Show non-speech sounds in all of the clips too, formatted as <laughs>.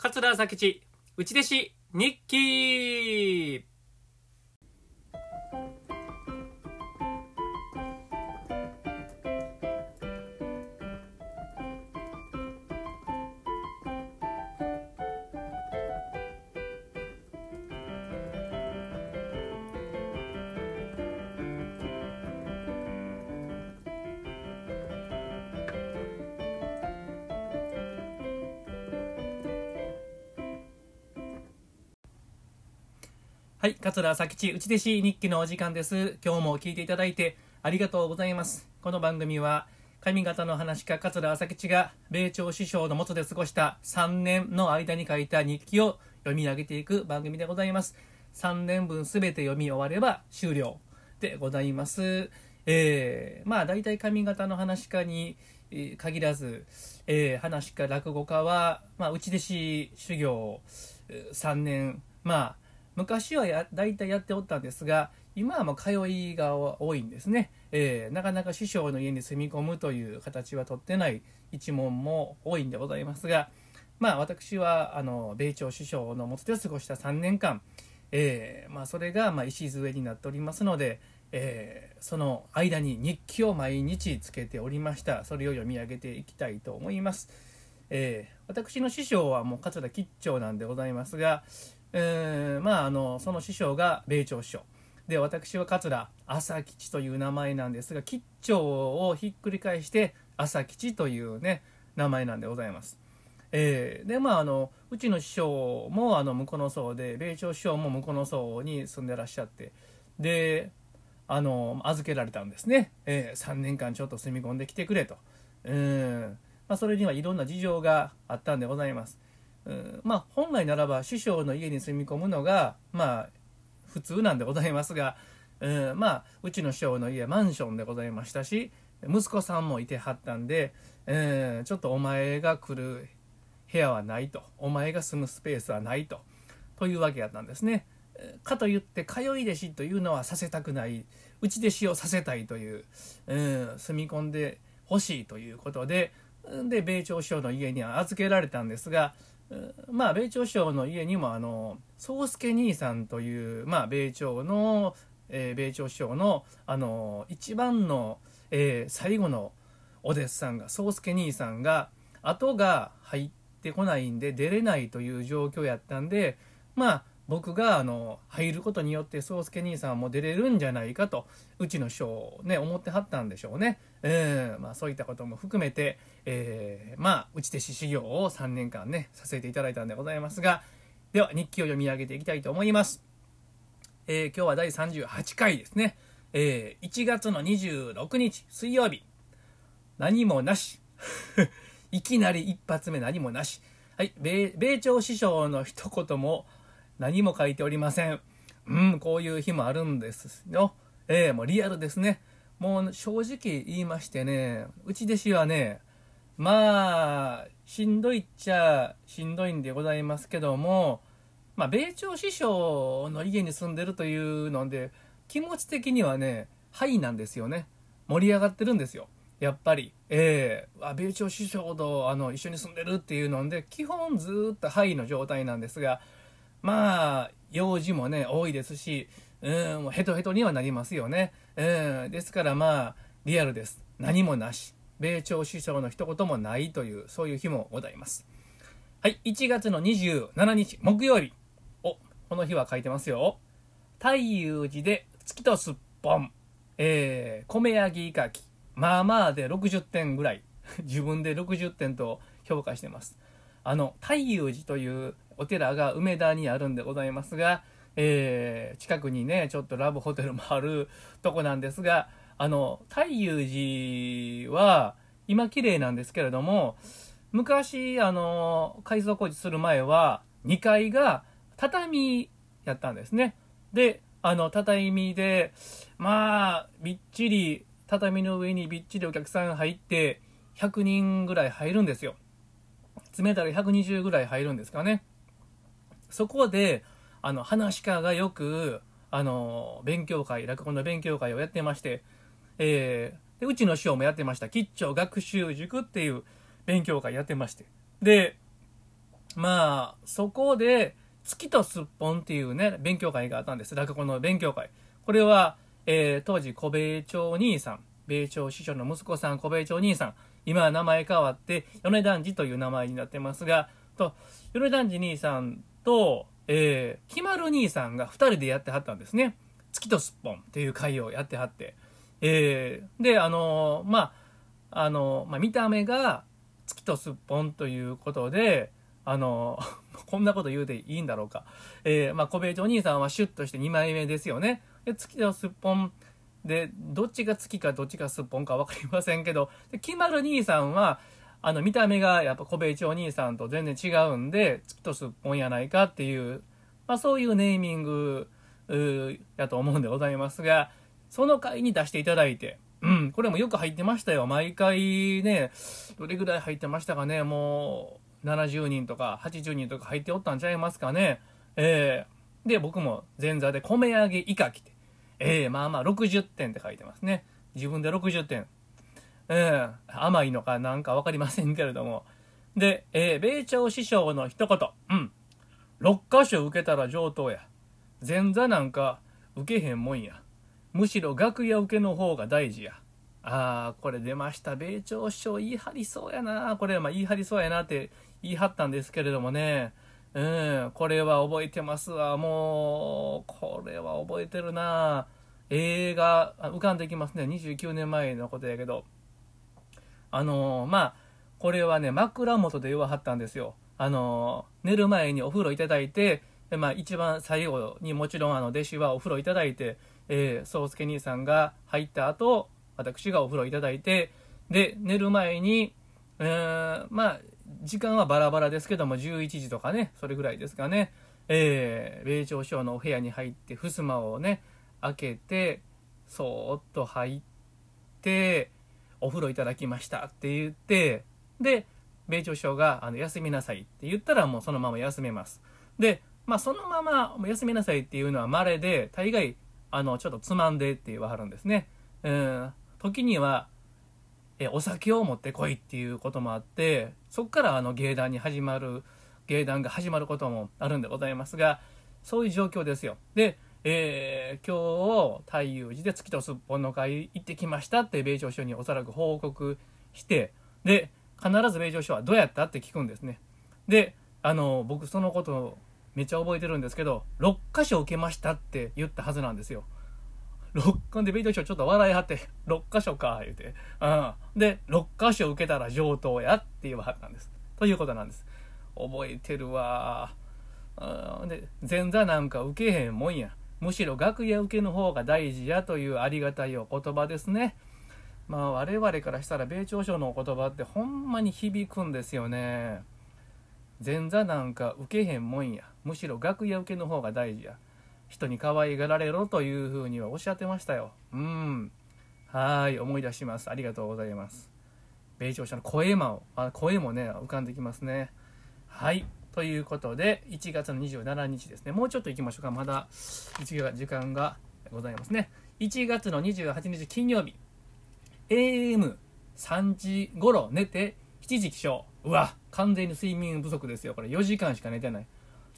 桂佐吉内弟子日記はい、桂佐吉内弟子日記のお時間です。今日も聞いていただいてありがとうございます。この番組は上方の話家桂佐吉が米朝師匠の下で過ごした3年の間に書いた日記を読み上げていく番組でございます。3年分すべて読み終われば終了でございます。えー、まあ大体上方の話家に限らず、えー、話家落語家は、まあ、内弟子修行3年まあ昔はや大体やっておったんですが今はもう通いが多いんですね、えーなかなか師匠の家に住み込むという形は取ってない一門も多いんでございますがまあ私はあの米朝師匠のもとで過ごした3年間、えーまあ、それがま礎になっておりますので、えーその間に日記を毎日つけておりました。それを読み上げていきたいと思います、え私の師匠はもう桂吉兆なんでございますが、えーまああのその師匠が米朝師匠。で私は桂朝吉という名前なんですが吉兆をひっくり返して朝吉というね名前なんでございます。えーでまああのうちの師匠もあの向こうの層で米朝師匠も向こうの層に住んでらっしゃってであの預けられたんですね、え3年間ちょっと住み込んできてくれと。うん、まあ、それにはいろんな事情があったんでございます、まあ本来ならば師匠の家に住み込むのがまあ普通なんでございますが、うん、まあうちの師匠の家マンションでございましたし息子さんもいてはったんで、うん、ちょっとお前が来る部屋はないと。お前が住むスペースはないと。というわけやったんですね。かといって通い弟子というのはさせたくない。内弟子をさせたいという、うん、住み込んでほしいということでで米朝師匠の家には預けられたんですがまあ米朝首相の家にもあの宗助兄さんという、まあ、米朝の、えー米朝首相のあの一番の、えー最後のお弟子さんが宗助兄さんが後が入ってこないんで出れないという状況やったんでまあ僕があの入ることによって宗介兄さんも出れるんじゃないかとうちの師匠ね思ってはったんでしょうね、えーまあ、そういったことも含めて、えーまあうち弟子修行を3年間ねさせていただいたんでございますがでは日記を読み上げていきたいと思います、えー今日は第38回ですね、えー1月の26日水曜日。何もなし。<laughs> いきなり一発目何もなし。はい米米朝師匠の一言も何も書いておりません。うんこういう日もあるんですよ。ええもうリアルですね。もう正直言いましてねうち弟子はねまあしんどいっちゃしんどいんでございますけどもまあ米朝師匠の家に住んでるというので気持ち的にはねハイなんですよね。盛り上がってるんですよ。やっぱり、ええあ米朝師匠とあの一緒に住んでるっていうので基本ずっとハイの状態なんですがまあ用事もね多いですしうんもうヘトヘトにはなりますよね、うん、ですからまあリアルです。何もなし。米朝師匠の一言もないというそういう日もございます。はい1月の27日木曜日。おこの日は書いてますよ。太遊寺で月とすっぽん。えー、米焼きかき。まあまあで60点ぐらい。<laughs> 自分で60点と評価してます。あの太遊寺というお寺が梅田にあるんでございますが、えー近くにねちょっとラブホテルもあるとこなんですがあの太遊寺は今綺麗なんですけれども昔あの改装工事する前は2階が畳やったんですね。であの畳でまあびっちり畳の上にびっちりお客さん入って100人ぐらい入るんですよ。詰めたら120ぐらい入るんですかね。そこであの話し家がよくあの勉強会落語の勉強会をやってまして、えーでうちの師匠もやってました。吉兆学習塾っていう勉強会やってまして。でまあそこで月とすっぽんっていうね勉強会があったんです。落語の勉強会。これは、えー、当時小米町兄さん。米朝師匠の息子さん小米町兄さん。今は名前変わって米團次という名前になってますがと米團次兄さんと、えー、きまる兄さんが2人でやってはったんですね。月とすっぽんっていう会をやってはって、えー、であのー、まああのまあ、見た目が月とすっぽんということであの <laughs> こんなこと言うていいんだろうか、えー、まあ、小米町兄さんはシュッとして2枚目ですよね。で月とすっぽんでどっちが月かどっちがすっぽんか分かりませんけどで決まる兄さんはあの見た目がやっぱ小米町兄さんと全然違うんで月とすっぽんやないかっていう、まあ、そういうネーミングやと思うんでございますがその回に出していただいてうん、これもよく入ってましたよ。毎回ね、どれぐらい入ってましたかね。もう、70人とか80人とか入っておったんちゃいますかね。えー、で、僕も前座で米揚げ以下来て、えー、まあまあ60点って書いてますね。自分で60点。えー、甘いのかなんか分かりませんけれども。で、えー、米朝師匠の一言。うん。6箇所受けたら上等や。前座なんか受けへんもんや。むしろ楽屋受けの方が大事や。ああ、これ出ました。米朝師匠言い張りそうやな。これ、まあ言い張りそうやなって言い張ったんですけれどもね。うん、これは覚えてますわ。もう、これは覚えてるな。映画、浮かんできますね。29年前のことやけど。あのー、まあ、これはね、枕元で言わはったんですよ。あのー、寝る前にお風呂いただいて、でまあ、一番最後にもちろんあの弟子はお風呂いただいて、えー、宗介兄さんが入った後私がお風呂いただいてで寝る前に、えー、まあ時間はバラバラですけども11時とかねそれぐらいですかね、えー、米朝師匠のお部屋に入って襖をね開けてそーっと入ってお風呂いただきましたって言ってで米朝師匠があの休みなさいって言ったらもうそのまま休めます。でまあそのまま休みなさいっていうのは稀で大概あのちょっとつまんでって言わはるんですね。うん、時にはえお酒を持ってこいっていうこともあってそこからあの芸談に始まる芸談が始まることもあるんでございますがそういう状況ですよ。で、えー、今日太陽寺で月とすっぽんの会行ってきましたって米朝書におそらく報告してで必ず米朝書はどうやったって聞くんですね。であの僕そのことめっちゃ覚えてるんですけど6箇所受けましたって言ったはずなんですよ。<laughs> 6巻でベイトショーちょっと笑いはって6箇所か言うて、うん、で6箇所受けたら上等やって言わはったんです。ということなんです。覚えてるわ。うん、で前座なんか受けへんもんや。むしろ楽屋受けの方が大事やというありがたいお言葉ですね。まあ我々からしたら米朝省のお言葉ってほんまに響くんですよね。前座なんか受けへんもんや。むしろ楽屋受けの方が大事や。人に可愛がられろというふうにはおっしゃってましたよ。うん。はい思い出します。ありがとうございます。米朝社の声もあ声もね浮かんできますね。はい。ということで1月の27日ですね。もうちょっと行きましょうか。まだ時間がございますね。1月の28日金曜日。AM3 時頃寝て7時起床。うわ完全に睡眠不足ですよ。これ4時間しか寝てない。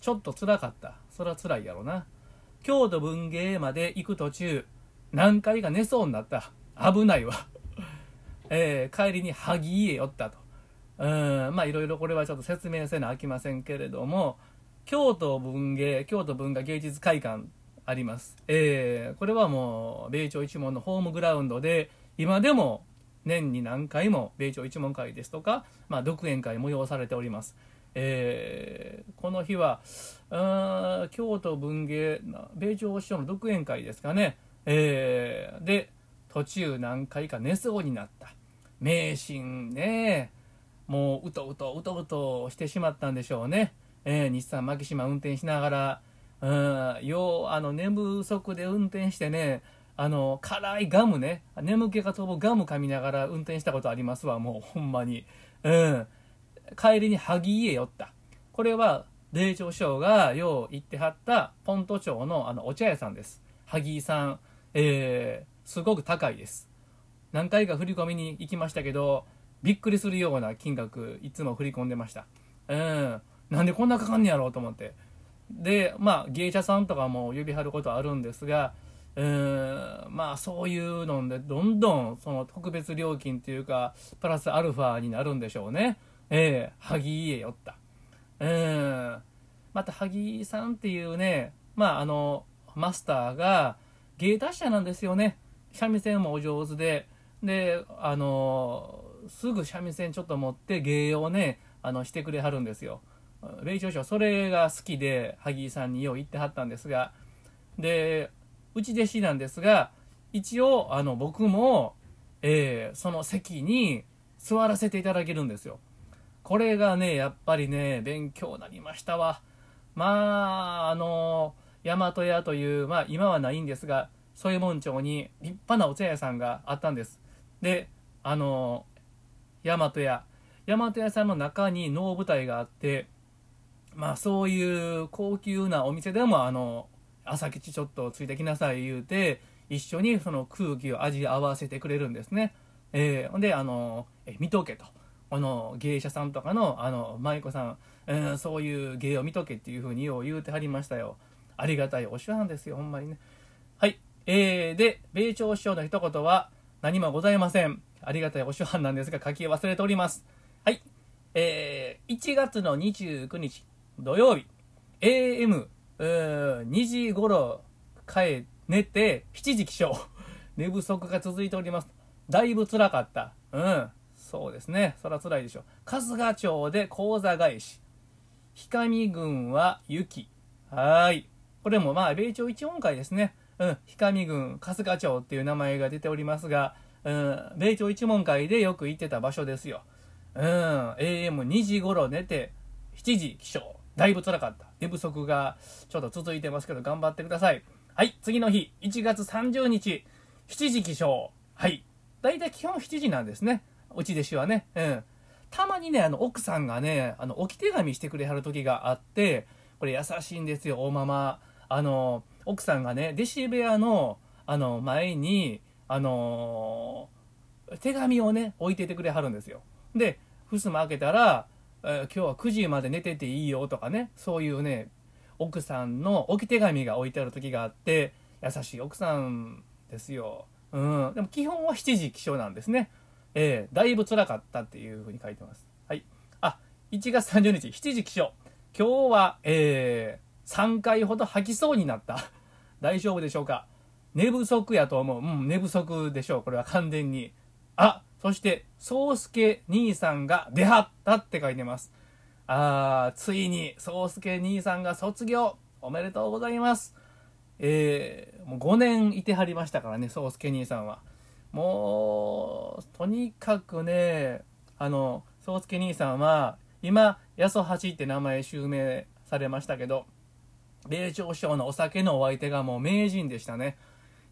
ちょっと辛かった。それは辛いやろな。京都文芸まで行く途中何回か寝そうになった。危ないわ。<laughs> えー、帰りに萩家寄ったと。うんまあいろいろこれはちょっと説明せなあきませんけれども京都文芸京都文化芸術会館あります、えー、これはもう米朝一門のホームグラウンドで今でも年に何回も米朝一門会ですとか、まあ、独演会催されております。えー、この日は京都文芸米朝師匠の独演会ですかね、えー、で途中何回か寝そうになった。迷信ねもううとうとうとうとしてしまったんでしょうね、えー、日産牧島運転しながらうんようあの寝不足で運転してねあの辛いガムね眠気が飛ぶガム噛みながら運転したことありますわもうほんまに。うん。帰りに萩家寄った。これは霊長師匠がよう行ってはったポント町のあのお茶屋さんです。萩井さんえー、すごく高いです。何回か振り込みに行きましたけどびっくりするような金額いつも振り込んでました。うん。なんでこんなかかんねやろうと思って。でまあ芸者さんとかも呼びはることあるんですがうーん。まあそういうのでどんどんその特別料金っていうかプラスアルファになるんでしょうね。ええ、萩へ寄った。うん。また萩さんっていうねまああのマスターが芸達者なんですよね。三味線もお上手で。であのすぐ三味線ちょっと持って芸をねあのしてくれはるんですよ。米朝賞それが好きで萩さんによう言ってはったんですが。でうち弟子なんですが一応あの僕も、えー、その席に座らせていただけるんですよ。これがねやっぱりね勉強になりましたわ。まああの大和屋という、まあ、今はないんですが添門町に立派なお茶屋さんがあったんです。であの大和屋。大和屋さんの中に能舞台があってまあそういう高級なお店でもあの朝吉ちょっとついてきなさい言うて一緒にその空気を味合わせてくれるんですね。えー、であのえ見とけと。あの芸者さんとかのあの舞妓さん、えー、そういう芸を見とけっていうふうによう言うてはりましたよ。ありがたいお手なんですよほんまにね。はい。えー、で米朝師匠の一言は何もございません。ありがたいお手腕なんですが書き忘れております。はい。えー、1月の29日土曜日 AM 2時頃帰寝て7時起床寝不足が続いておりますだいぶ辛かったうんそうですねそら辛いでしょ春日町で講座返し氷上郡は雪はいこれもまあ米朝一音会ですねうん氷上郡春日町っていう名前が出ておりますがうん、米朝一門会でよく行ってた場所ですよ。うん、AM2 時頃寝て、7時起床。だいぶ辛かった。寝不足がちょっと続いてますけど、頑張ってください。はい、次の日、1月30日、7時起床。はい。だいたい基本7時なんですね。うち弟子はね。うん。たまにね、あの、奥さんがね、あの、置き手紙してくれはる時があって、これ優しいんですよ、大ママ。あの、奥さんがね、弟子部屋の、あの、前に、あのー、手紙をね、置いててくれはるんですよ。で、襖開けたら、え、今日は9時まで寝てていいよとかね、そういうね、奥さんの置き手紙が置いてある時があって、優しい奥さんですよ。うん。でも基本は7時起床なんですね。えー、だいぶ辛かったっていうふうに書いてます。はい。あ、1月30日、7時起床。今日は、えー、3回ほど吐きそうになった。<laughs> 大丈夫でしょうか？寝不足やと思う。うん、寝不足でしょう。これは完全に。あ、そして、宗介兄さんが出はったって書いてます。あー、ついに、宗介兄さんが卒業。おめでとうございます。えー、もう5年いてはりましたからね、宗介兄さんは。もう、とにかくね、あの、宗介兄さんは、今、八十八って名前襲名されましたけど、米朝師匠のお酒のお相手がもう名人でしたね。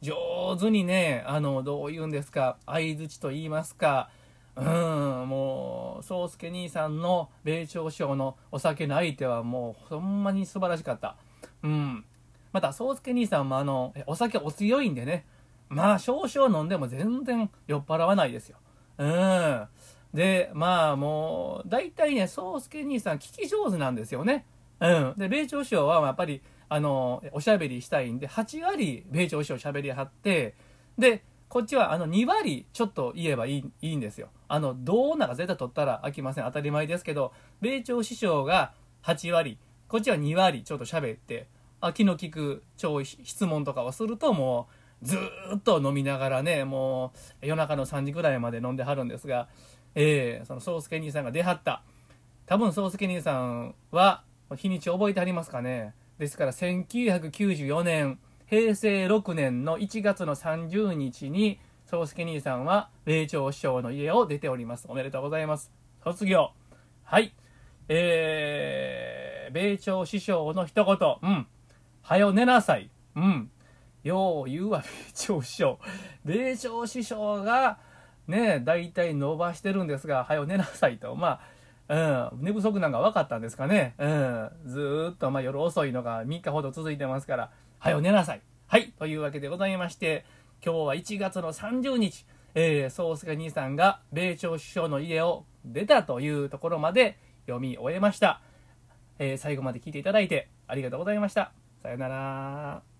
上手にね、あの、どう言うんですか、相づちと言いますか、うん、もう、宗介兄さんの米朝師匠のお酒の相手はもう、ほんまに素晴らしかった。うん。また、宗介兄さんもあの、お酒お強いんでね、まあ、少々飲んでも全然酔っ払わないですよ。うん。で、まあもう、大体ね、宗介兄さん聞き上手なんですよね。うん。で、米朝師匠はやっぱり、あの、おしゃべりしたいんで、8割、米朝師匠しゃべりはって、で、こっちはあの2割ちょっと言えばいいいいんですよ。あの、どうなら絶対取ったら飽きません。当たり前ですけど、米朝師匠が8割、こっちは2割ちょっと喋って、あ気の利く超質問とかをするともう、ずっと飲みながらね、もう夜中の3時ぐらいまで飲んではるんですが、えー、その宗介兄さんが出はった。多分宗介兄さんは日にち覚えてはりますかね。ですから1994年、平成6年の1月の30日に、宗介兄さんは米朝師匠の家を出ております。おめでとうございます。卒業。はい。えー、米朝師匠の一言。うん。はよ寝なさい。うん。よう言うわ、米朝師匠。<laughs> 米朝師匠が、ね、大体伸ばしてるんですが、はよ寝なさいと。まあ、うん、寝不足なんか分かったんですかね。うん、ずっとまあ夜遅いのが3日ほど続いてますから、はよ寝なさい。はい、というわけでございまして、今日は1月の30日、えー、宗介兄さんが米朝首相の家を出たというところまで読み終えました。えー最後まで聞いていただいてありがとうございましたさようなら